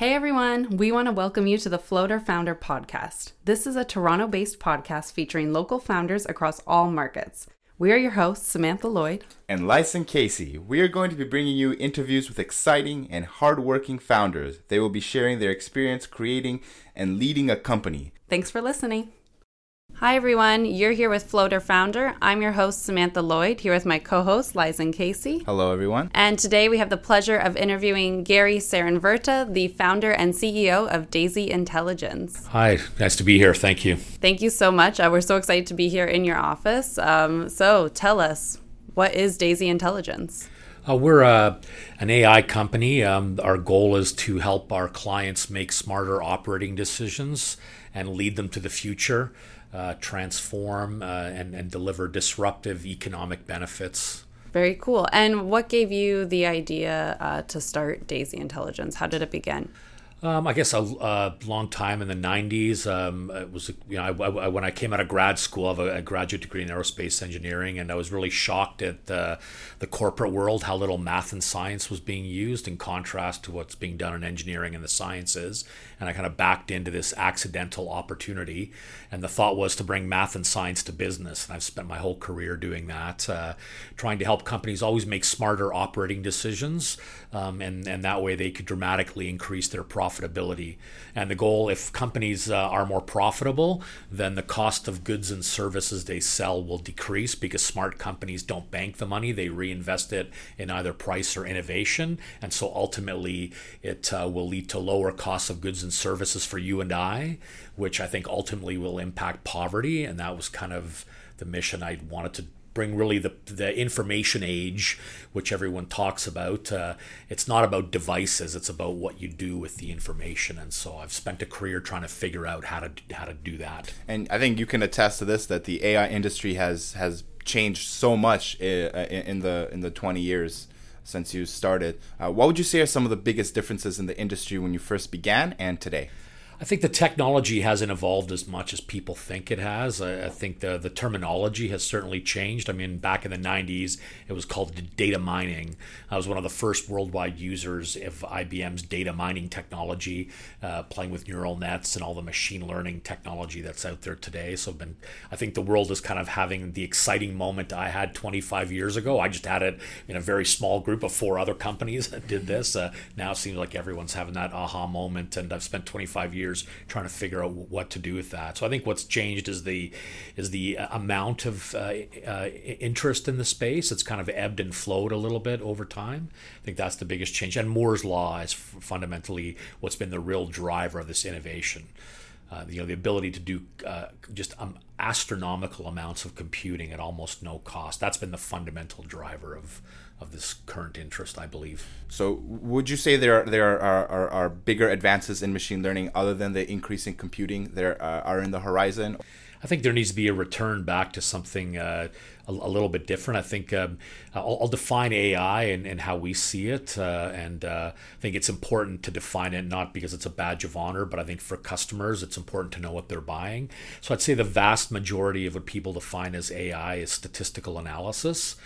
Hey everyone, we want to welcome you to the Floater Founder Podcast. This is a Toronto based podcast featuring local founders across all markets. We are your hosts, Samantha Lloyd and Lyson Casey. We are going to be bringing you interviews with exciting and hardworking founders. They will be sharing their experience creating and leading a company. Thanks for listening. Hi, everyone. You're here with Floater Founder. I'm your host, Samantha Lloyd, here with my co host, Lyson Casey. Hello, everyone. And today we have the pleasure of interviewing Gary Saarenvirta, the founder and CEO of Daisy Intelligence. Hi, nice to be here. Thank you. Thank you so much. Uh, we're so excited to be here in your office. Um, so tell us, what is Daisy Intelligence? Uh, we're uh, an AI company. Um, our goal is to help our clients make smarter operating decisions and lead them to the future uh, transform uh, and, and deliver disruptive economic benefits. Very cool. And what gave you the idea uh, to start Daisy Intelligence? How did it begin? Um, I guess a, a, long time in the '90s. Um, it was you know I, I, when I came out of grad school, I have a, a, graduate degree in aerospace engineering, and I was really shocked at the the corporate world how little math and science was being used in contrast to what's being done in engineering and the sciences. And I kind of backed into this accidental opportunity, and the thought was to bring math and science to business. And I've spent my whole career doing that, uh, trying to help companies always make smarter operating decisions, um, and and that way they could dramatically increase their profit profitability. And the goal, if companies uh, are more profitable, then the cost of goods and services they sell will decrease because smart companies don't bank the money, they reinvest it in either price or innovation. And so ultimately, it uh, will lead to lower costs of goods and services for you and I, which I think ultimately will impact poverty. And that was kind of the mission I wanted to bring really the the information age, which everyone talks about. Uh, it's not about devices; it's about what you do with the information. And so, I've spent a career trying to figure out how to how to do that. And I think you can attest to this that the AI industry has has changed so much uh, in the in the 20 years since you started. Uh, what would you say are some of the biggest differences in the industry when you first began and today? I think the technology hasn't evolved as much as people think it has. I, I, think the the terminology has certainly changed. I mean, back in the '90s, it was called data mining. I was one of the first worldwide users of IBM's data mining technology, uh, playing with neural nets and all the machine learning technology that's out there today. So, been I think the world is kind of having the exciting moment I had 25 years ago. I just had it in a very small group of four other companies that did this. Uh, now it seems like everyone's having that aha moment, and I've spent 25 years trying to figure out what to do with that. So I think what's changed is the is the amount of uh, uh, interest in the space. It's kind of ebbed and flowed a little bit over time. I think that's the biggest change. And Moore's law is fundamentally what's been the real driver of this innovation. Uh, you know, the ability to do uh, just um, astronomical amounts of computing at almost no cost. That's been the fundamental driver of of this current interest, I believe. So, would you say there are, there are, are, are bigger advances in machine learning other than the increase in computing there uh, are in the horizon? I think there needs to be a return back to something uh, a, a, little bit different. I think um, I'll, I'll, define AI and, and, how we see it, uh, and uh, I think it's important to define it not because it's a badge of honor, but I think for customers it's important to know what they're buying. So I'd say the vast majority of what people define as AI is statistical analysis.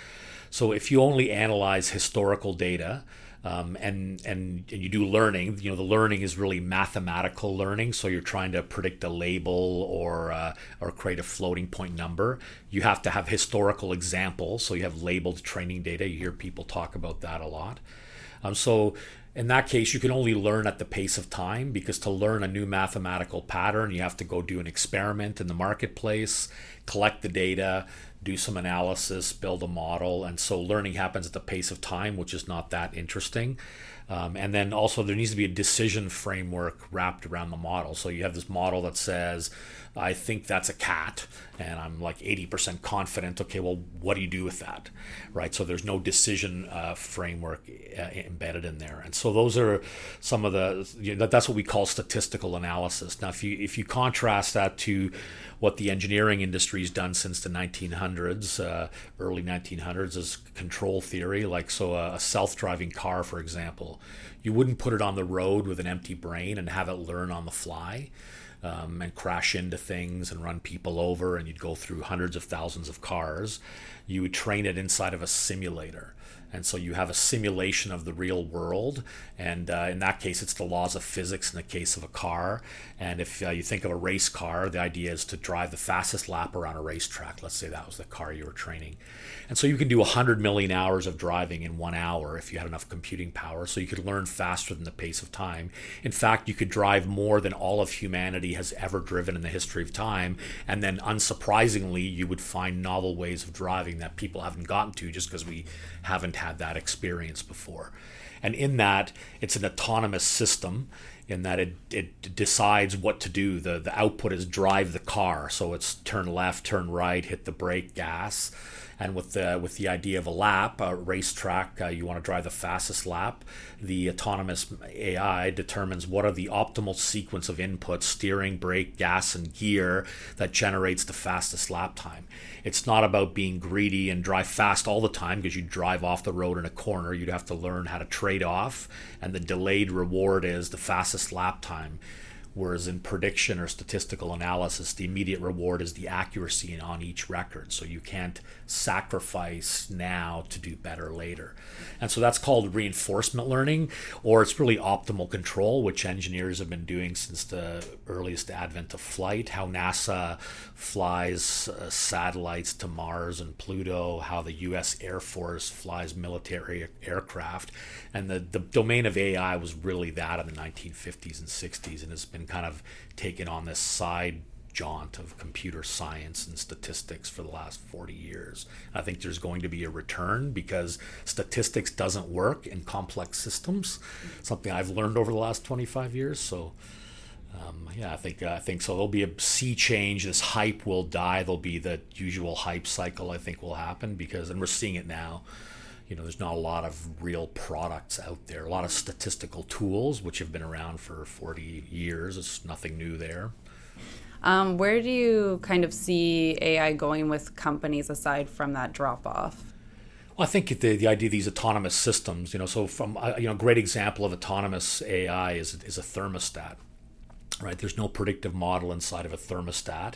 So if you only analyze historical data, um, and, and and you do learning. You know, the learning is really mathematical learning. So you're trying to predict a label or uh, or create a floating point number. You have to have historical examples. So you have labeled training data. You hear people talk about that a lot. Um, so in that case, you can only learn at the pace of time because to learn a new mathematical pattern, you have to go do an experiment in the marketplace, collect the data, do some analysis, build a model. And so learning happens at the pace of time, which is not that interesting. Um, and then also, there needs to be a decision framework wrapped around the model. So you have this model that says, I think that's a cat, and I'm like 80% confident. Okay, well, what do you do with that? Right? So there's no decision uh, framework uh, embedded in there. And so those are some of the, you know, that's what we call statistical analysis. Now, if you, if you contrast that to what the engineering industry has done since the 1900s, uh, early 1900s, is control theory. Like, so a, a self driving car, for example, You wouldn't put it on the road with an empty brain and have it learn on the fly. Um, and crash into things and run people over, and you'd go through hundreds of thousands of cars. You train it inside of a simulator. And so you have a simulation of the real world. And uh, in that case, it's the laws of physics in the case of a car. And if uh, you think of a race car, the idea is to drive the fastest lap around a racetrack. Let's say that was the car you were training. And so you can do 100 million hours of driving in one hour if you had enough computing power. So you could learn faster than the pace of time. In fact, you could drive more than all of humanity has ever driven in the history of time. And then, unsurprisingly, you would find novel ways of driving that people haven't gotten to just because we haven't had that experience before. And in that, it's an autonomous system in that it, it decides what to do. The, the output is drive the car. So it's turn left, turn right, hit the brake, gas. And with the with the idea of a lap, a racetrack, uh, you want to drive the fastest lap. The autonomous AI determines what are the optimal sequence of inputs, steering, brake, gas, and gear that generates the fastest lap time. It's not about being greedy and drive fast all the time because you drive off the road in a corner. You'd have to learn how to trade off, and the delayed reward is the fastest lap time. Whereas in prediction or statistical analysis, the immediate reward is the accuracy on each record. So you can't sacrifice now to do better later. And so that's called reinforcement learning, or it's really optimal control, which engineers have been doing since the earliest advent of flight. How NASA flies uh, satellites to Mars and Pluto, how the US Air Force flies military aircraft. And the, the domain of AI was really that in the 1950s and 60s and has been kind of taken on this side jaunt of computer science and statistics for the last 40 years. I think there's going to be a return because statistics doesn't work in complex systems, something I've learned over the last 25 years. So, um, yeah, I think uh, I think so. There'll be a sea change. This hype will die. There'll be the usual hype cycle. I think will happen because, and we're seeing it now. You know, there's not a lot of real products out there. A lot of statistical tools, which have been around for 40 years. It's nothing new there. Um, where do you kind of see AI going with companies aside from that drop off? Well, I think the, the idea of these autonomous systems, you know, so from, uh, you know, a great example of autonomous AI is, is a thermostat, right? There's no predictive model inside of a thermostat.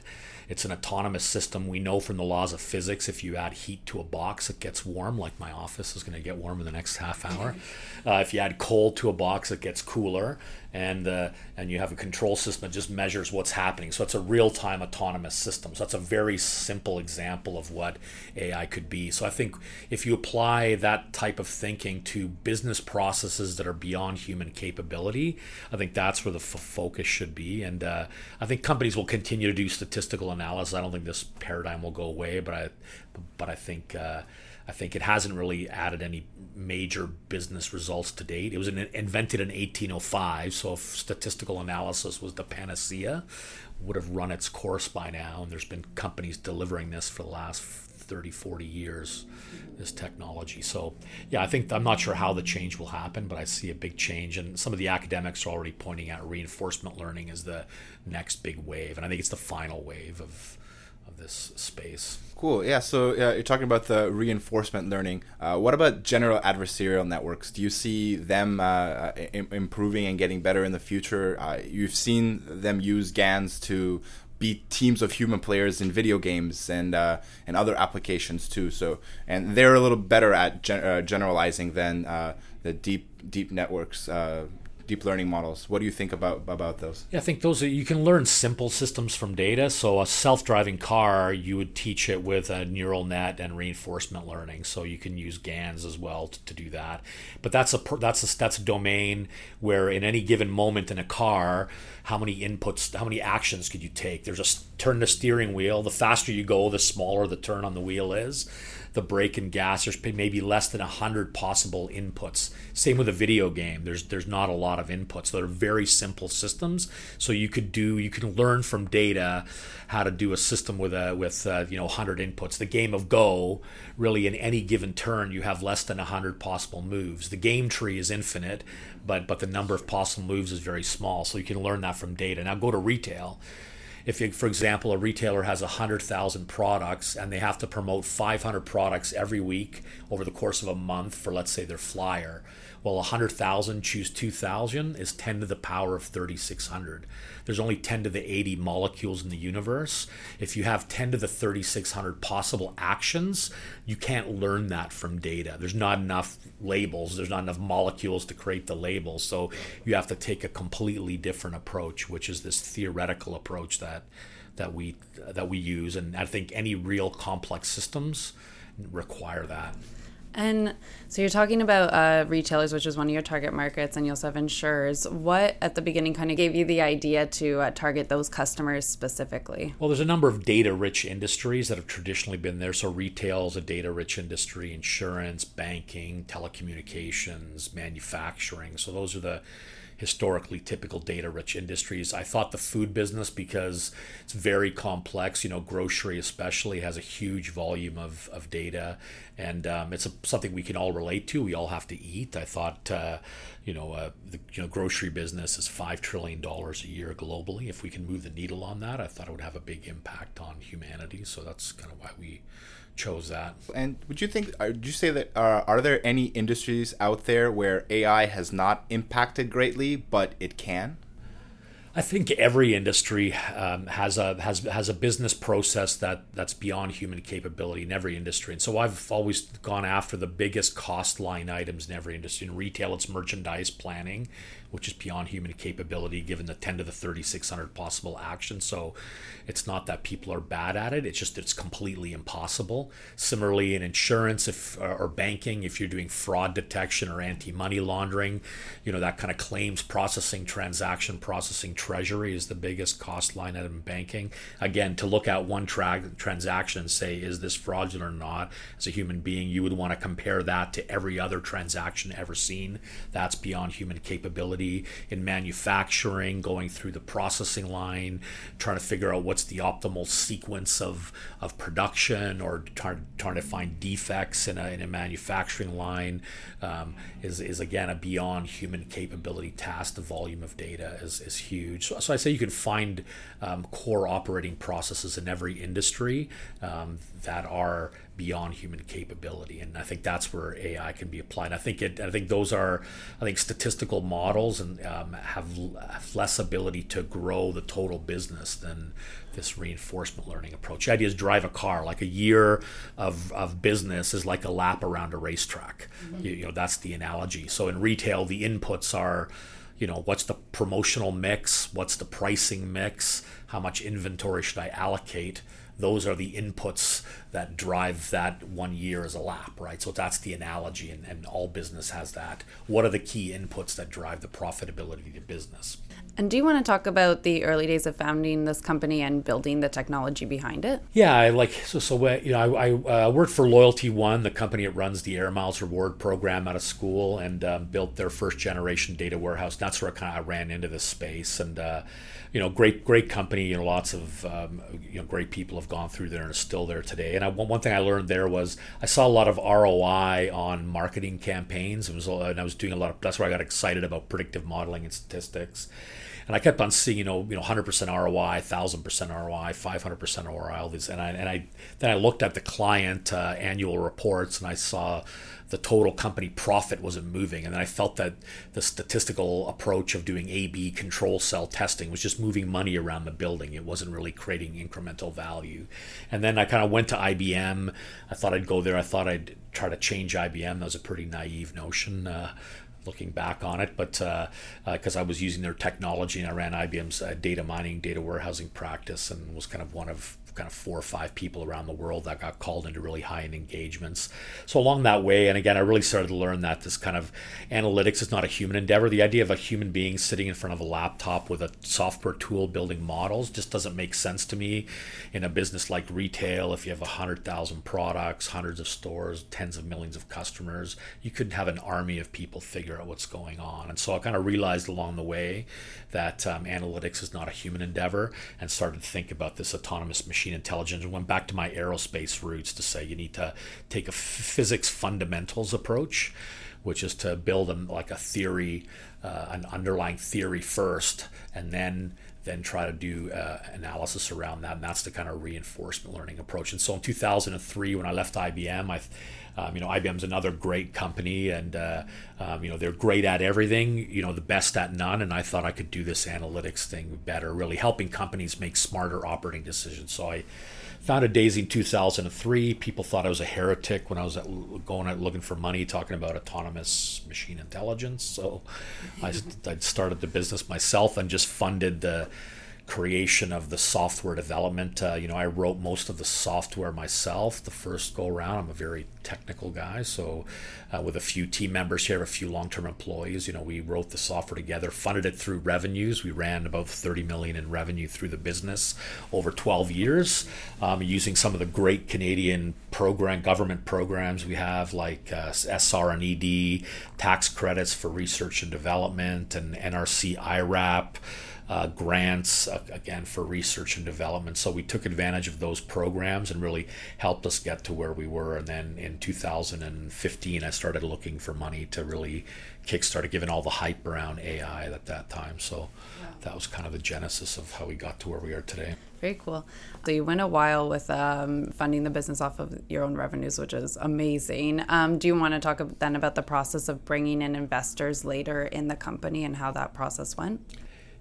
It's an autonomous system. We know from the laws of physics if you add heat to a box, it gets warm, like my office is going to get warm in the next half hour. Uh, if you add cold to a box, it gets cooler and uh, and you have a control system that just measures what's happening. So it's a real-time autonomous system. So that's a very simple example of what AI could be. So I think if you apply that type of thinking to business processes that are beyond human capability, I think that's where the f- focus should be. And uh, I think companies will continue to do statistical analysis. I don't think this paradigm will go away, but I but I think. Uh, I think it hasn't really added any major business results to date. It was invented in 1805, so if statistical analysis was the panacea, would have run its course by now. And there's been companies delivering this for the last 30, 40 years, this technology. So, yeah, I think I'm not sure how the change will happen, but I see a big change. And some of the academics are already pointing out reinforcement learning as the next big wave. And I think it's the final wave of of this space. Cool. Yeah. So uh, you're talking about the reinforcement learning. Uh, what about general adversarial networks? Do you see them uh, Im- improving and getting better in the future? Uh, you've seen them use GANs to beat teams of human players in video games and uh, and other applications too. So and they're a little better at gen- uh, generalizing than the deep deep networks deep learning models. What do you think about about those? Yeah, I think those are, you can learn simple systems from data. So a self-driving car, you would teach it with a neural net and reinforcement learning. So you can use GANs as well to, to do that. But that's a that's a that's a domain where in any given moment in a car, how many inputs, how many actions could you take? There's a turn the steering wheel. The faster you go, the smaller the turn on the wheel is the brake and gas. There's maybe less than hundred possible inputs. Same with a video game. There's there's not a lot of inputs. They're very simple systems. So you could do you can learn from data how to do a system with a with uh, you know 100 inputs. The game of Go, really in any given turn, you have less than 100 possible moves. The game tree is infinite, but but the number of possible moves is very small. So you can learn that from data. Now go to retail if, you, for example, a retailer has 100,000 products and they have to promote 500 products every week over the course of a month for, let's say, their flyer, well, 100,000 choose 2,000 is 10 to the power of 3,600. There's only 10 to the 80 molecules in the universe. If you have 10 to the 3,600 possible actions, you can't learn that from data. There's not enough labels, there's not enough molecules to create the labels. So you have to take a completely different approach, which is this theoretical approach that that we that we use and I think any real complex systems require that. And so you're talking about uh, retailers, which is one of your target markets, and you also have insurers. What at the beginning kind of gave you the idea to uh, target those customers specifically? Well, there's a number of data rich industries that have traditionally been there. So retail is a data rich industry, insurance, banking, telecommunications, manufacturing. So those are the historically typical data rich industries. I thought the food business, because it's very complex, you know, grocery especially has a huge volume of, of data and um, it's a, something we can all relate to. We all have to eat. I thought, uh, you know, uh, the you know, grocery business is $5 trillion a year globally. If we can move the needle on that, I thought it would have a big impact on humanity. So that's kind of why we chose that. And would you think? Would you say that uh, are there any industries out there where AI has not impacted greatly, but it can? I think every industry um, has a has has a business process that that's beyond human capability in every industry, and so I've always gone after the biggest cost line items in every industry. In retail, it's merchandise planning, which is beyond human capability given the 10 to the 3600 possible actions. So it's not that people are bad at it, it's just it's completely impossible. Similarly, in insurance if or banking, if you're doing fraud detection or anti-money laundering, you know, that kind of claims processing, transaction processing, treasury is the biggest cost line item in banking. Again, to look at one tra- transaction and say, is this fraudulent or not, as a human being, you would want to compare that to every other transaction ever seen. That's beyond human capability in manufacturing, going through the processing line, trying to figure out what's the optimal sequence of, of production or trying, trying to find defects in a, in a manufacturing line um, is, is again a beyond human capability task. The volume of data is, is huge. So, so I say you can find um, core operating processes in every industry um, that are beyond human capability and i think that's where ai can be applied. I think it i think those are i think statistical models and um, have, have less ability to grow the total business than this reinforcement learning approach. The idea is drive a car like a year of, of business is like a lap around a racetrack. Mm-hmm. you, you know that's the analogy. So in retail the inputs are you know what's the promotional mix what's the pricing mix how much inventory should i allocate those are the inputs that drive that one year as a lap, right? So that's the analogy, and, and all business has that. What are the key inputs that drive the profitability of business? And do you want to talk about the early days of founding this company and building the technology behind it? Yeah, I like so. So you know, I, I uh, worked for Loyalty One, the company that runs the Air Miles reward program out of school, and um, built their first generation data warehouse. that's where I kind of ran into this space, and uh, you know, great great company. You know, lots of um, you know great people have gone through there and are still there today. And I, one thing I learned there was I saw a lot of ROI on marketing campaigns. It was and I was doing a lot of. That's where I got excited about predictive modeling and statistics and I kept on seeing, you know, you know, hundred percent ROI, thousand percent ROI, five hundred percent ROI, all these, and I and I then I looked at the client uh, annual reports and I saw the total company profit wasn't moving, and then I felt that the statistical approach of doing A/B control cell testing was just moving money around the building. It wasn't really creating incremental value, and then I kind of went to IBM. I thought I'd go there. I thought I'd try to change IBM. That was a pretty naive notion. Uh, looking back on it, but because uh, uh, I was using their technology and I ran IBM's uh, data mining, data warehousing practice, and was kind of one of kind of four or five people around the world that got called into really high end engagements. So along that way, and again, I really started to learn that this kind of analytics is not a human endeavor. The idea of a human being sitting in front of a laptop with a software tool building models just doesn't make sense to me in a business like retail. If you have a hundred thousand products, hundreds of stores, tens of millions of customers, you couldn't have an army of people figure out what's going on. And so I kind of realized along the way that um, analytics is not a human endeavor and started to think about this autonomous machine machine intelligence and went back to my aerospace roots to say you need to take a physics fundamentals approach, which is to build a, like a theory, uh, an underlying theory first, and then then try to do uh, analysis around that. And that's the kind of reinforcement learning approach. And so in 2003, when I left IBM, I um, you know, IBM's another great company, and uh, um, you know they're great at everything. You know, the best at none. And I thought I could do this analytics thing better, really helping companies make smarter operating decisions. So I founded Daisy in 2003. People thought I was a heretic when I was at, going out looking for money, talking about autonomous machine intelligence. So I, I started the business myself and just funded the creation of the software development. Uh, you know, I wrote most of the software myself the first go around. I'm a very technical guy, so uh, with a few team members here, a few long-term employees, you know, we wrote the software together, funded it through revenues. We ran about 30 million in revenue through the business over 12 years, um, using some of the great Canadian program government programs we have, like uh, SR and ED, tax credits for research and development, and NRC IRAP uh, grants uh, again for research and development. So we took advantage of those programs and really helped us get to where we were. And then in 2015, I started looking for money to really kickstart given all the hype around AI at that time. So yeah. that was kind of the genesis of how we got to where we are today. Very cool. So you went a while with um, funding the business off of your own revenues, which is amazing. Um, do you want to talk then about the process of bringing in investors later in the company and how that process went?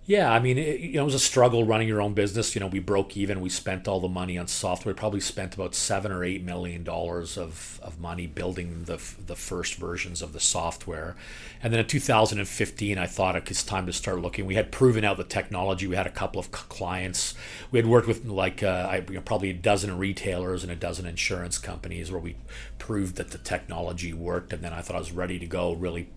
Yeah, I mean, it, you know, it was a struggle running your own business. You know, we broke even. We spent all the money on software. Probably spent about seven or eight million dollars of, of money building the the first versions of the software. And then in 2015, I thought it's time to start looking. We had proven out the technology. We had a couple of clients. We had worked with like uh, I, you know, probably a dozen retailers and a dozen insurance companies where we proved that the technology worked. And then I thought I was ready to go, really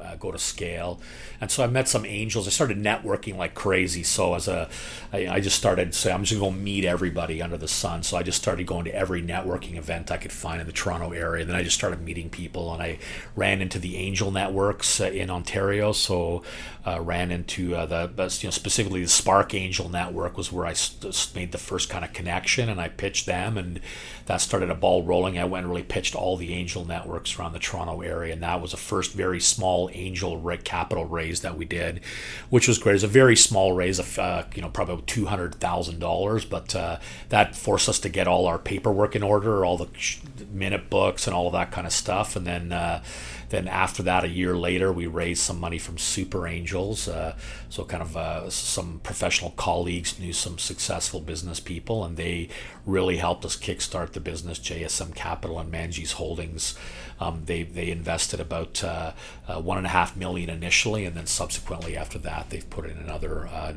uh, go to scale. And so I met some angels. I started networking like crazy. So as a, I, I just started say I'm just going to meet everybody under the sun. So I just started going to every networking event I could find in the Toronto area. And then I just started meeting people, and I ran into the angel networks uh, in Ontario. So uh, ran into uh, the you know specifically the Spark Angel Network was where I st- made the first kind of connection, and I pitched them, and that started a ball rolling. I went and really pitched all the angel networks around the Toronto area, and that was a first very small angel capital raise that we did, which was great. It was a very small raise of uh, you know probably two hundred thousand dollars, but uh, that forced us to get all our paperwork in order, all the minute books, and all of that kind of stuff, and then uh, then after that, a year later, we raised some money from Super Angels. Uh, so kind of uh, some professional colleagues knew some successful business people, and they really helped us kickstart the business. JSM Capital and Manji's Holdings. Um, they they invested about uh, uh, one and a half million initially, and then subsequently after that, they've put in another uh,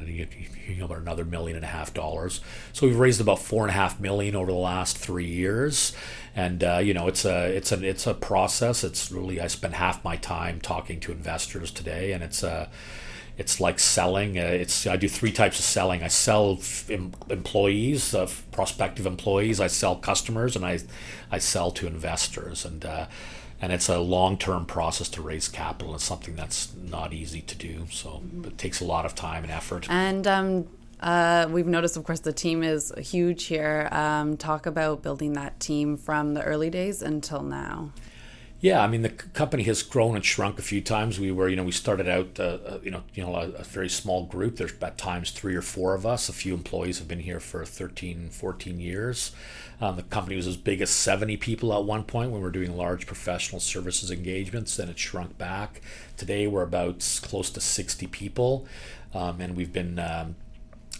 another million and a half dollars. So we've raised about four and a half million over the last three years, and uh, you know it's a it's a it's a process. It's really I spend half my time talking to investors today, and it's a it's like selling. Uh, it's I do three types of selling. I sell f- em- employees, uh, prospective employees. I sell customers, and I I sell to investors. And uh, and it's a long term process to raise capital. It's something that's not easy to do. So mm-hmm. it takes a lot of time and effort. And um, uh, we've noticed, of course, the team is huge here. Um, talk about building that team from the early days until now. Yeah, I mean the company has grown and shrunk a few times. We were, you know, we started out, uh, uh, you know, you know, a, a, very small group. There's at times three or four of us. A few employees have been here for 13, 14 years. Um, the company was as big as 70 people at one point when we were doing large professional services engagements. Then it shrunk back. Today we're about close to 60 people, um, and we've been um,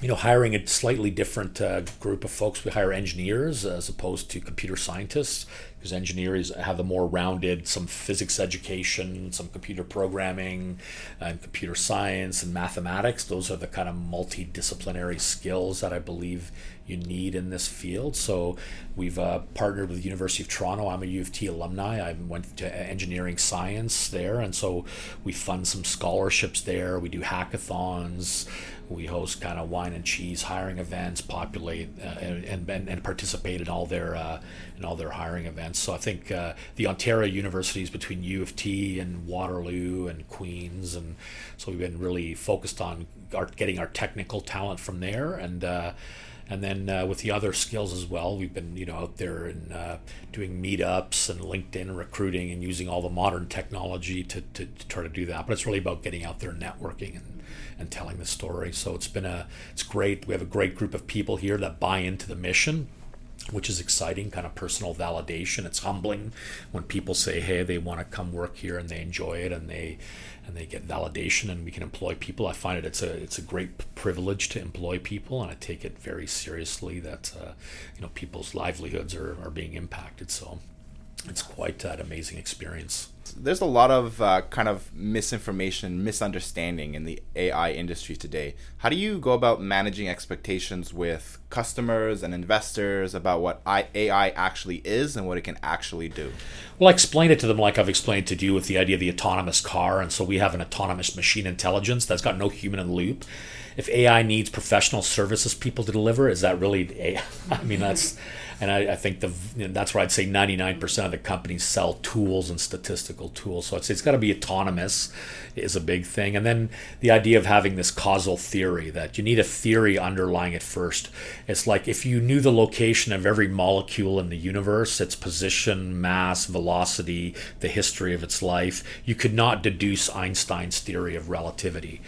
you know, hiring a slightly different uh, group of folks. We hire engineers as opposed to computer scientists because engineers have the more rounded, some physics education, some computer programming, and computer science and mathematics. Those are the kind of multidisciplinary skills that I believe you need in this field. So we've uh, partnered with the University of Toronto. I'm a U of T alumni. I went to engineering science there, and so we fund some scholarships there. We do hackathons. We host kind of wine and cheese hiring events, populate uh, and, and, and participate in all their uh, in all their hiring events so I think uh, the Ontario universities between U of T and Waterloo and Queens, and so we've been really focused on our, getting our technical talent from there, and uh, and then uh, with the other skills as well, we've been you know out there and uh, doing meetups and LinkedIn recruiting and using all the modern technology to, to, to try to do that. But it's really about getting out there and networking and and telling the story. So it's been a it's great. We have a great group of people here that buy into the mission which is exciting, kind of personal validation. It's humbling when people say, "Hey, they want to come work here and they enjoy it and they and they get validation and we can employ people." I find it it's a it's a great privilege to employ people, and I take it very seriously that uh, you know people's livelihoods are, are being impacted. So it's quite an amazing experience there's a lot of uh, kind of misinformation, misunderstanding in the AI industry today. How do you go about managing expectations with customers and investors about what AI actually is and what it can actually do? Well, I explain it to them like I've explained to you with the idea of the autonomous car. And so we have an autonomous machine intelligence that's got no human in the loop. If AI needs professional services people to deliver, is that really AI? I mean, that's and I, I think the you know, that's where I'd say 99% of the companies sell tools and statistical tools. So it's, it's got to be autonomous is a big thing. And then the idea of having this causal theory that you need a theory underlying it first. It's like if you knew the location of every molecule in the universe, its position, mass, velocity, the history of its life, you could not deduce Einstein's theory of relativity.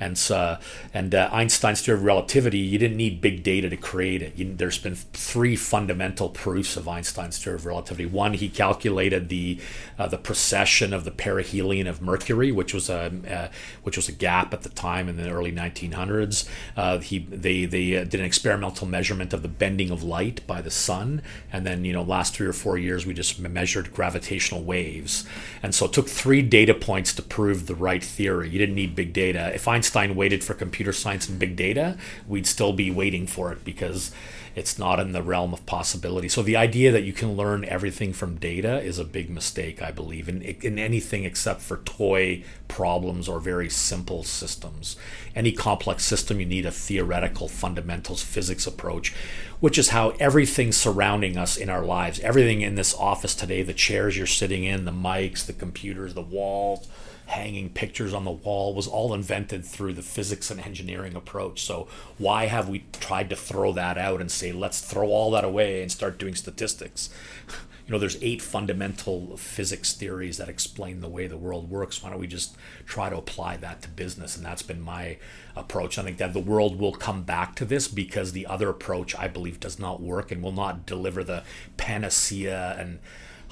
And so, and uh, Einstein's theory of relativity, you didn't need big data to create it. You, there's been three fundamental proofs of Einstein's theory of relativity. One, he calculated the uh, the precession of the perihelion of Mercury, which was a uh, which was a gap at the time in the early 1900s. Uh, he they they uh, did an experimental measurement of the bending of light by the sun, and then you know last three or four years we just measured gravitational waves, and so it took three data points to prove the right theory. You didn't need big data. If Einstein waited for computer science and big data, we'd still be waiting for it because it's not in the realm of possibility. So the idea that you can learn everything from data is a big mistake, I believe, in, in anything except for toy problems or very simple systems. Any complex system, you need a theoretical fundamentals physics approach, which is how everything surrounding us in our lives, everything in this office today, the chairs you're sitting in, the mics, the computers, the walls, hanging pictures on the wall was all invented through the physics and engineering approach. So why have we tried to throw that out and say let's throw all that away and start doing statistics? You know, there's eight fundamental physics theories that explain the way the world works. Why don't we just try to apply that to business? And that's been my approach. I think that the world will come back to this because the other approach, I believe, does not work and will not deliver the panacea and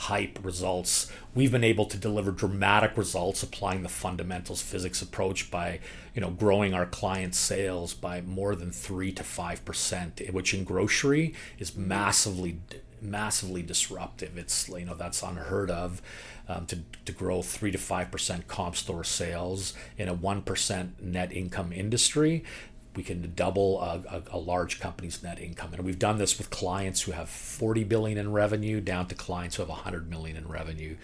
hype results. We've been able to deliver dramatic results applying the fundamentals physics approach by, you know, growing our client sales by more than 3 to 5%, which in grocery is massively massively disruptive. It's you know that's unheard of um, to, to grow three to five percent comp store sales in a one percent net income industry we can double a, a, a, large company's net income. And we've done this with clients who have 40 billion in revenue down to clients who have 100 million in revenue.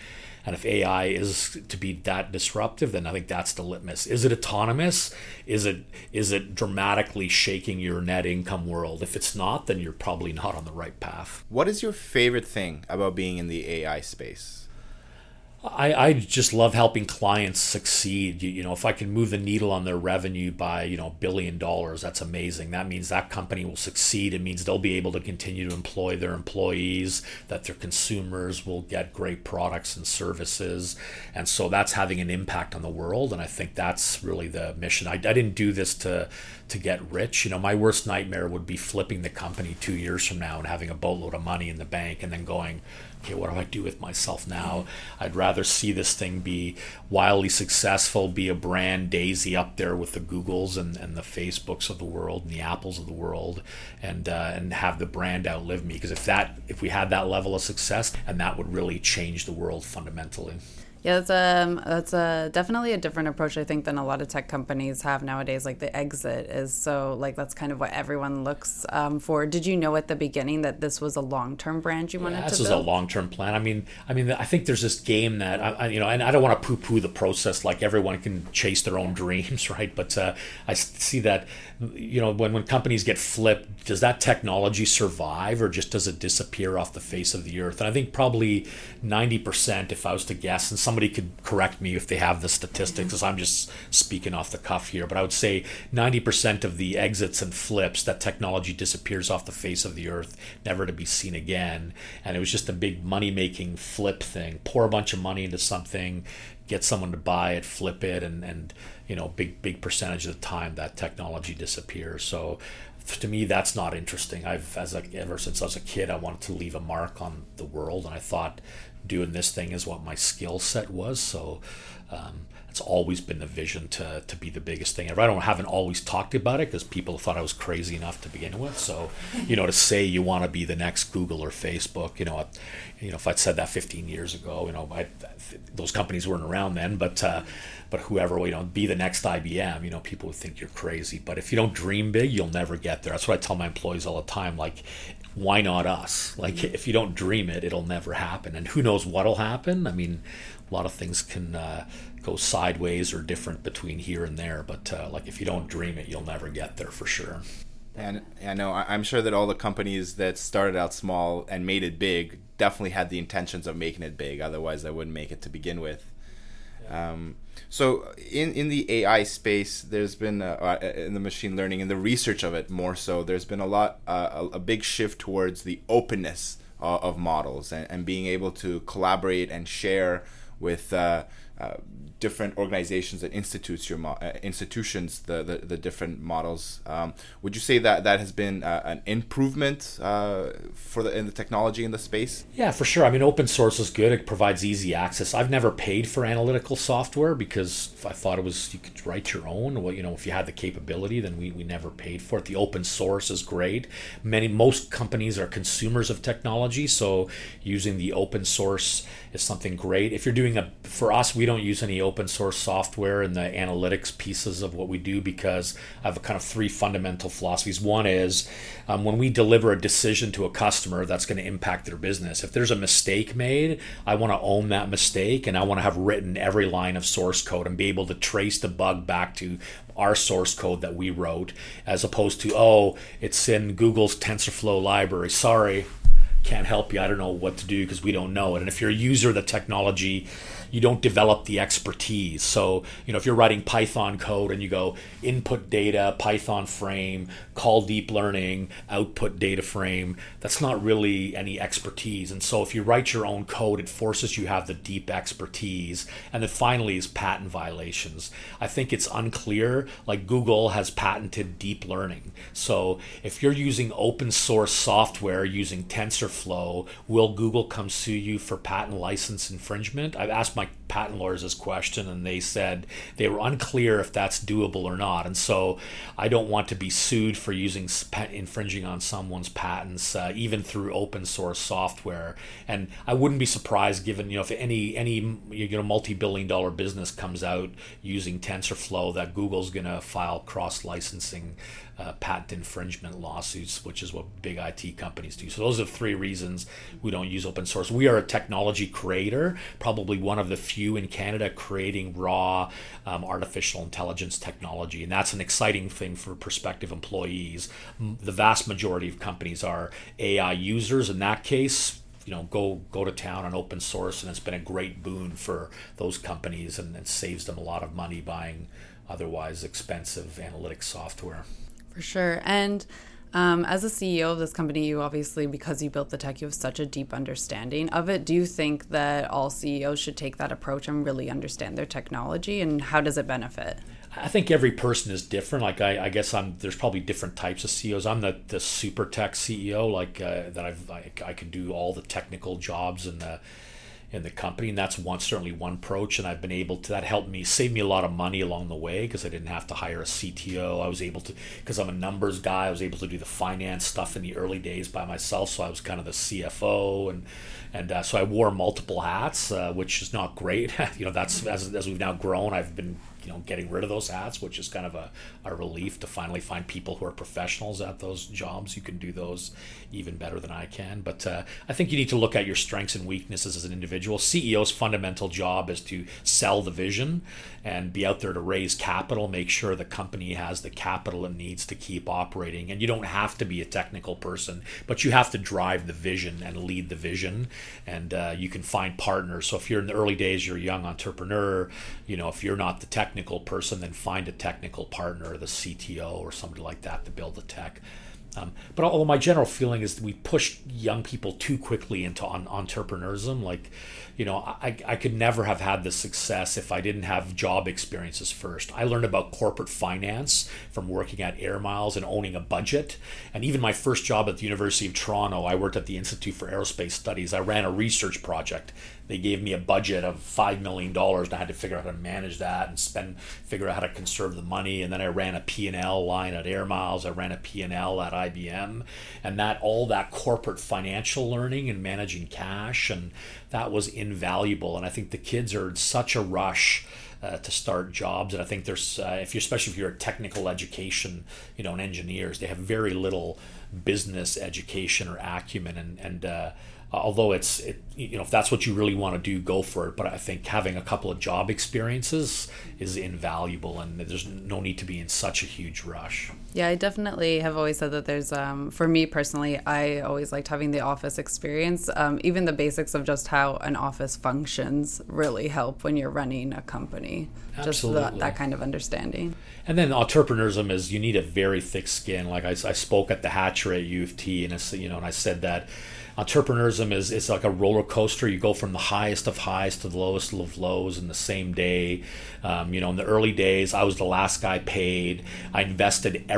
And if ai is to be that disruptive then i think that's the litmus. Is it autonomous? Is it is it dramatically shaking your net income world? If it's not then you're probably not on the right path. What is your favorite thing about being in the ai space I, I just love helping clients succeed. You, you, know, if I can move the needle on their revenue by, you know, billion dollars, that's amazing. That means that company will succeed. It means they'll be able to continue to employ their employees, that their consumers will get great products and services. And so that's having an impact on the world. And I think that's really the mission. I, I didn't do this to to get rich. You know, my worst nightmare would be flipping the company two years from now and having a boatload of money in the bank and then going, okay, what do I do with myself now? I'd rather see this thing be wildly successful, be a brand daisy up there with the Googles and, and the Facebooks of the world and the Apples of the world, and uh, and have the brand outlive me. Because if that if we had that level of success, and that would really change the world fundamentally. Yeah, that's a that's a definitely a different approach I think than a lot of tech companies have nowadays. Like the exit is so like that's kind of what everyone looks um, for. Did you know at the beginning that this was a long term brand you wanted yeah, to build? This is a long term plan. I mean, I mean, I think there's this game that I, you know, and I don't want to poo poo the process. Like everyone can chase their own dreams, right? But uh, I see that you know when when companies get flipped, does that technology survive or just does it disappear off the face of the earth? And I think probably ninety percent, if I was to guess, and somebody could correct me if they have the statistics, mm-hmm. because I'm just speaking off the cuff here, but I would say 90% of the exits and flips, that technology disappears off the face of the earth, never to be seen again. And it was just a big money making flip thing. Pour a bunch of money into something, get someone to buy it, flip it, and, and you know, big, big percentage of the time that technology disappears. So to me that's not interesting i've as a, ever since i was a kid i wanted to leave a mark on the world and i thought doing this thing is what my skill set was. So um, it's always been the vision to, to be the biggest thing ever. I don't haven't always talked about it because people thought I was crazy enough to begin with. So, you know, to say you want to be the next Google or Facebook, you know, you know, if I'd said that 15 years ago, you know, I, those companies weren't around then, but uh, but whoever, you know, be the next IBM, you know, people would think you're crazy. But if you don't dream big, you'll never get there. That's what I tell my employees all the time. Like, why not us? Like, mm-hmm. if you don't dream it, it'll never happen. And who knows what'll happen? I mean, a lot of things can uh, go sideways or different between here and there. But uh, like, if you don't dream it, you'll never get there for sure. And I know I'm sure that all the companies that started out small and made it big definitely had the intentions of making it big. Otherwise, they wouldn't make it to begin with. Um, so in in the AI space, there's been uh, uh, in the machine learning and the research of it more so. There's been a lot uh, a, a, big shift towards the openness uh, of models and, and being able to collaborate and share with uh, uh, different organizations and institutes your mo- uh, institutions the, the, the different models. Um, would you say that that has been uh, an improvement uh, for the in the technology in the space? Yeah for sure. I mean open source is good. It provides easy access. I've never paid for analytical software because i thought it was you could write your own. Well you know if you had the capability then we, we never paid for it. The open source is great. Many most companies are consumers of technology so using the open source is something great. If you're doing a for us we don't use any open source software and the analytics pieces of what we do because I have kind of three fundamental philosophies. One is um, when we deliver a decision to a customer that's going to impact their business. If there's a mistake made, I want to own that mistake and I want to have written every line of source code and be able to trace the bug back to our source code that we wrote as opposed to oh it's in google's tensorflow library sorry can't help you i don't know what to do because we don't know it and if you're a user of the technology you don't develop the expertise. So, you know, if you're writing Python code and you go input data, Python frame, call deep learning, output data frame, that's not really any expertise. And so if you write your own code, it forces you have the deep expertise. And then finally is patent violations. I think it's unclear. Like Google has patented deep learning. So if you're using open source software using TensorFlow, will Google come sue you for patent license infringement? I've asked my patent lawyers this question and they said they were unclear if that's doable or not. And so i don't want to be sued for using infringing on someone's patents uh, even through open source software. And i wouldn't be surprised given you know if any any you know multi-billion dollar business comes out using tensorflow that google's going to file cross licensing uh, patent infringement lawsuits, which is what big IT companies do. So those are three reasons we don't use open source. We are a technology creator, probably one of the few in Canada creating raw um, artificial intelligence technology, and that's an exciting thing for prospective employees. The vast majority of companies are AI users. In that case, you know go go to town on open source and it's been a great boon for those companies and it saves them a lot of money buying otherwise expensive analytics software for sure. And um, as a CEO of this company, you obviously, because you built the tech, you have such a deep understanding of it. Do you think that all CEOs should take that approach and really understand their technology? And how does it benefit? I think every person is different. Like I, I guess I'm there's probably different types of CEOs. I'm the, the super tech CEO, like uh, that I've I, I can do all the technical jobs and the in the company, and that's one certainly one approach. And I've been able to that helped me save me a lot of money along the way because I didn't have to hire a CTO. I was able to because I'm a numbers guy. I was able to do the finance stuff in the early days by myself, so I was kind of the CFO and and uh, so I wore multiple hats, uh, which is not great. you know, that's as, as we've now grown, I've been you know getting rid of those hats, which is kind of a, a relief to finally find people who are professionals at those jobs who can do those even better than I can. But uh, I think you need to look at your strengths and weaknesses as an individual. CEO's fundamental job is to sell the vision and be out there to raise capital, make sure the company has the capital it needs to keep operating. And you don't have to be a technical person, but you have to drive the vision and lead the vision. And uh, you can find partners. So if you're in the early days, you're a young entrepreneur, you know, if you're not the technical person, then find a technical partner, the CTO or somebody like that to build the tech. Um, but although my general feeling is we push young people too quickly into on, entrepreneurism, like you know, I, I could never have had the success if I didn't have job experiences first. I learned about corporate finance from working at Air Miles and owning a budget. And even my first job at the University of Toronto, I worked at the Institute for Aerospace Studies. I ran a research project they gave me a budget of five million dollars and I had to figure out how to manage that and spend figure out how to conserve the money and then I ran a P&L line at Air Miles I ran a P&L at IBM and that all that corporate financial learning and managing cash and that was invaluable and I think the kids are in such a rush uh, to start jobs. And I think there's, uh, if you especially if you're a technical education, you know, and engineers, they have very little business education or acumen. And and uh, Uh, although it's it, you know if that's what you really want to do go for it. But i think having a couple of job experiences is invaluable and there's no need to be in such a huge rush yeah i definitely have always said that there's um, for me personally i always liked having the office experience um, even the basics of just how an office functions really help when you're running a company Absolutely. just that, that kind of understanding and then entrepreneurism is you need a very thick skin like i, I spoke at the hatchery at u of t and it's, you know and i said that entrepreneurism is is like a roller coaster. You go from the highest of highs to the lowest of lows in the same day. Um, you know, in the early days, I was the last guy paid. I invested every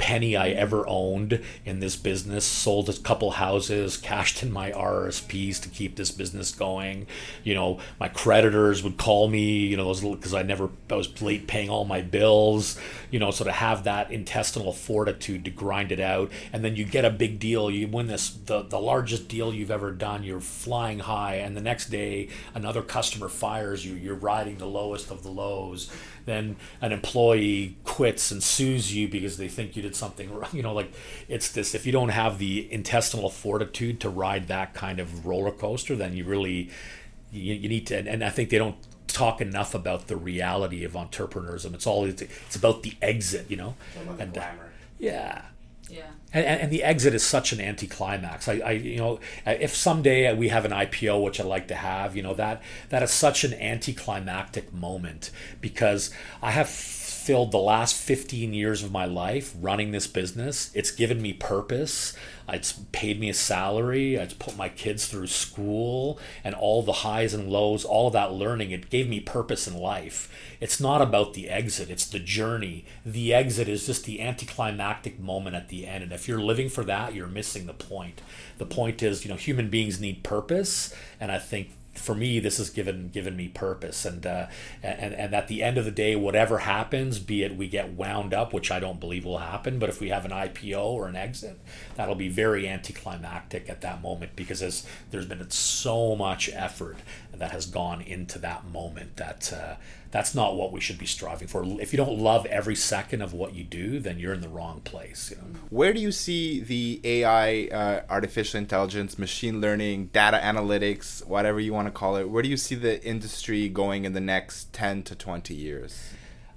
penny I ever owned in this business, sold a couple houses, cashed in my RSPs to keep this business going. You know, my creditors would call me, you know, because I never, I was late paying all my bills, you know, so to have that intestinal fortitude to grind it out. And then you get a big deal, you win this, the, the largest deal you've ever done, you're flying high, and the next day another customer fires you, you're riding the lowest of the lows then an employee quits and sues you because they think you did something wrong. You know, like it's this if you don't have the intestinal fortitude to ride that kind of roller coaster, then you really you, you need to. And, and I think they don't talk enough about the reality of entrepreneurism. It's all it's, it's about the exit, you know, and uh, yeah. Yeah. And, and, the exit is such an anticlimax. I, I, you know, if someday we have an IPO, which I'd like to have, you know, that that is such an anticlimactic moment because I have filled the last 15 years of my life running this business. It's given me purpose. It's paid me a salary. It's put my kids through school and all the highs and lows, all of that learning. It gave me purpose in life. It's not about the exit, it's the journey. The exit is just the anticlimactic moment at the end. And if you're living for that, you're missing the point. The point is, you know, human beings need purpose. And I think for me, this has given given me purpose, and uh, and and at the end of the day, whatever happens, be it we get wound up, which I don't believe will happen, but if we have an IPO or an exit, that'll be very anticlimactic at that moment because there's there's been so much effort that has gone into that moment that uh, that's not what we should be striving for. If you don't love every second of what you do, then you're in the wrong place. You know? Where do you see the AI, uh, artificial intelligence, machine learning, data analytics, whatever you want to call it? Where do you see the industry going in the next ten to twenty years?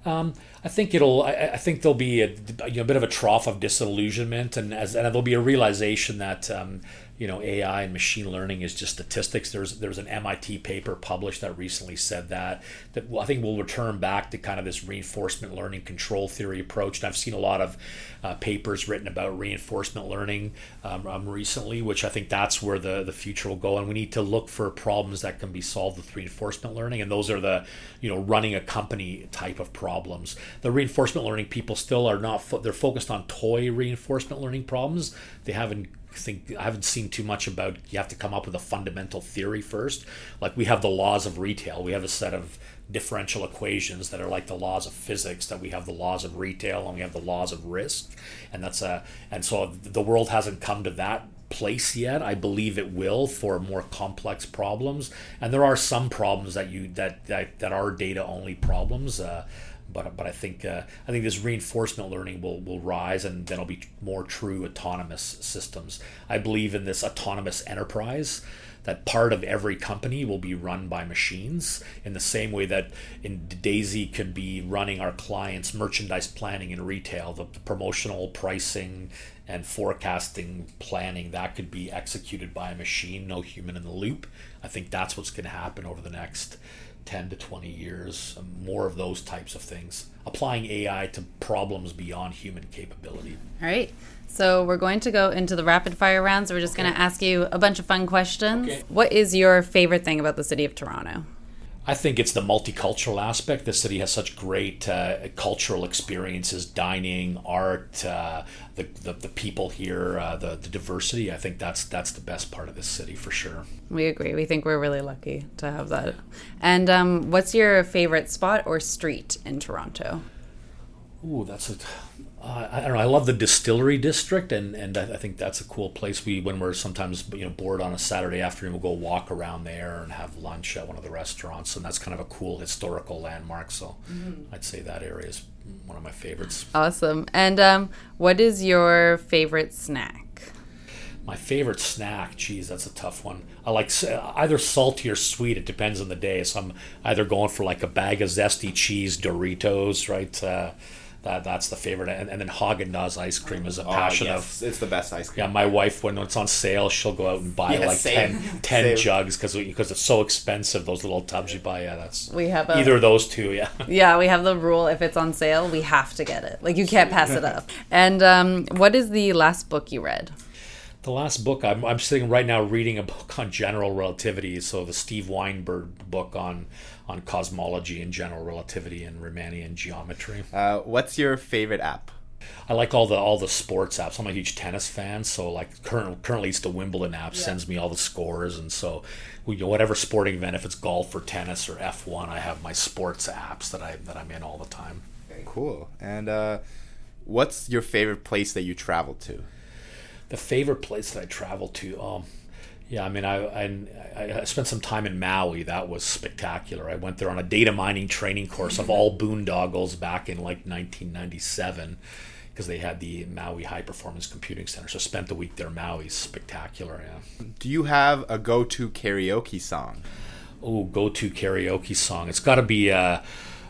Um, I think it'll. I, I, think there'll be a, you know, a bit of a trough of disillusionment, and as and there'll be a realization that um, you know AI and machine learning is just statistics. There's there's an MIT paper published that recently said that that I think we'll return back to kind of this reinforcement learning control theory approach. And I've seen a lot of uh, papers written about reinforcement learning um, um, recently, which I think that's where the the future will go. And we need to look for problems that can be solved with reinforcement learning, and those are the you know running a company type of problems. The reinforcement learning people still are not fo- they're focused on toy reinforcement learning problems. They haven't think I haven't seen too much about. You have to come up with a fundamental theory first. Like we have the laws of retail. We have a set of differential equations that are like the laws of physics that we have the laws of retail and we have the laws of risk and that's a and so the world hasn't come to that place yet i believe it will for more complex problems and there are some problems that you that that, that are data only problems uh, but but I think uh, I think this reinforcement learning will will rise, and then it'll be more true autonomous systems. I believe in this autonomous enterprise that part of every company will be run by machines in the same way that in Daisy could be running our clients merchandise planning in retail the promotional pricing and forecasting planning that could be executed by a machine no human in the loop i think that's what's going to happen over the next 10 to 20 years, um, more of those types of things, applying AI to problems beyond human capability. All right. So we're going to go into the rapid fire rounds. We're just okay. going to ask you a bunch of fun questions. Okay. What is your favorite thing about the city of Toronto? I think it's the multicultural aspect. The city has such great uh, cultural experiences, dining, art, uh, the, the, the people here, uh, the the diversity. I think that's that's the best part of this city for sure. We agree. We think we're really lucky to have that. And um, what's your favorite spot or street in Toronto? Ooh, that's a uh, I don't know. I love the distillery district, and, and I think that's a cool place. We when we're sometimes you know bored on a Saturday afternoon, we'll go walk around there and have lunch at one of the restaurants, and that's kind of a cool historical landmark. So mm-hmm. I'd say that area is one of my favorites. Awesome. And um, what is your favorite snack? My favorite snack, geez, that's a tough one. I like either salty or sweet. It depends on the day. So I'm either going for like a bag of zesty cheese Doritos, right? Uh, that that's the favorite. And, and then Haagen Dazs ice cream is a passion oh, passion yes. of. It's the best ice cream. Yeah, my wife when it's on sale, she'll go out and buy yeah, like same. 10, 10 jugs because because it's so expensive. Those little tubs you buy, yeah, that's we have a, either of those two. Yeah, yeah, we have the rule if it's on sale, we have to get it. Like you can't pass it up. And um, what is the last book you read? the last book I'm, I'm sitting right now reading a book on general relativity so the steve weinberg book on on cosmology and general relativity and riemannian geometry uh, what's your favorite app I like all the all the sports apps. I'm a huge tennis fan, so like current, currently it's the Wimbledon app yeah. sends me all the scores, and so you know, whatever sporting event, if it's golf or tennis or F1, I have my sports apps that I that I'm in all the time. Cool. And uh, what's your favorite place that you traveled to? the favorite place that I traveled to. Um, yeah, I mean, I, I, I spent some time in Maui. That was spectacular. I went there on a data mining training course of all boondoggles back in like 1997 because they had the Maui High Performance Computing Center. So spent the week there. Maui's spectacular. Yeah. Do you have a go-to karaoke song? Oh, go-to karaoke song. It's got to be uh,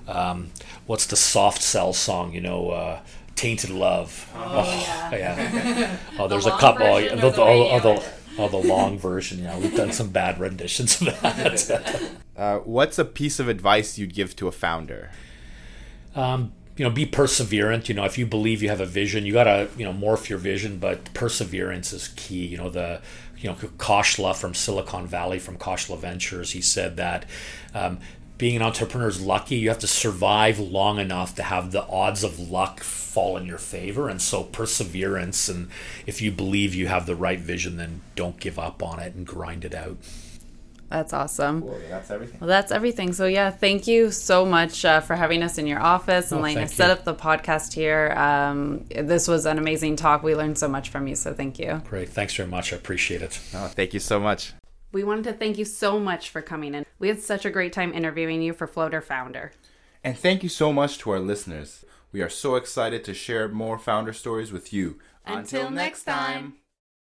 um, what's the soft cell song? You know. Uh, Tainted Love. Oh, oh yeah. yeah. Oh, there's the a couple. Oh, the, the, oh, the, oh, the long version. Yeah, we've done some bad renditions of that. uh, what's a piece of advice you'd give to a founder? Um, you know, be perseverant. You know, if you believe you have a vision, you gotta you know morph your vision. But perseverance is key. You know, the you know Khosla from Silicon Valley from Khosla Ventures. He said that um, being an entrepreneur is lucky. You have to survive long enough to have the odds of luck fall in your favor. And so, perseverance, and if you believe you have the right vision, then don't give up on it and grind it out. That's awesome. Cool. That's everything. Well, that's everything. So, yeah, thank you so much uh, for having us in your office and oh, letting us set up the podcast here. Um, this was an amazing talk. We learned so much from you. So, thank you. Great. Thanks very much. I appreciate it. Oh, thank you so much. We wanted to thank you so much for coming in. We had such a great time interviewing you for Floater Founder. And thank you so much to our listeners. We are so excited to share more founder stories with you. Until, Until next time.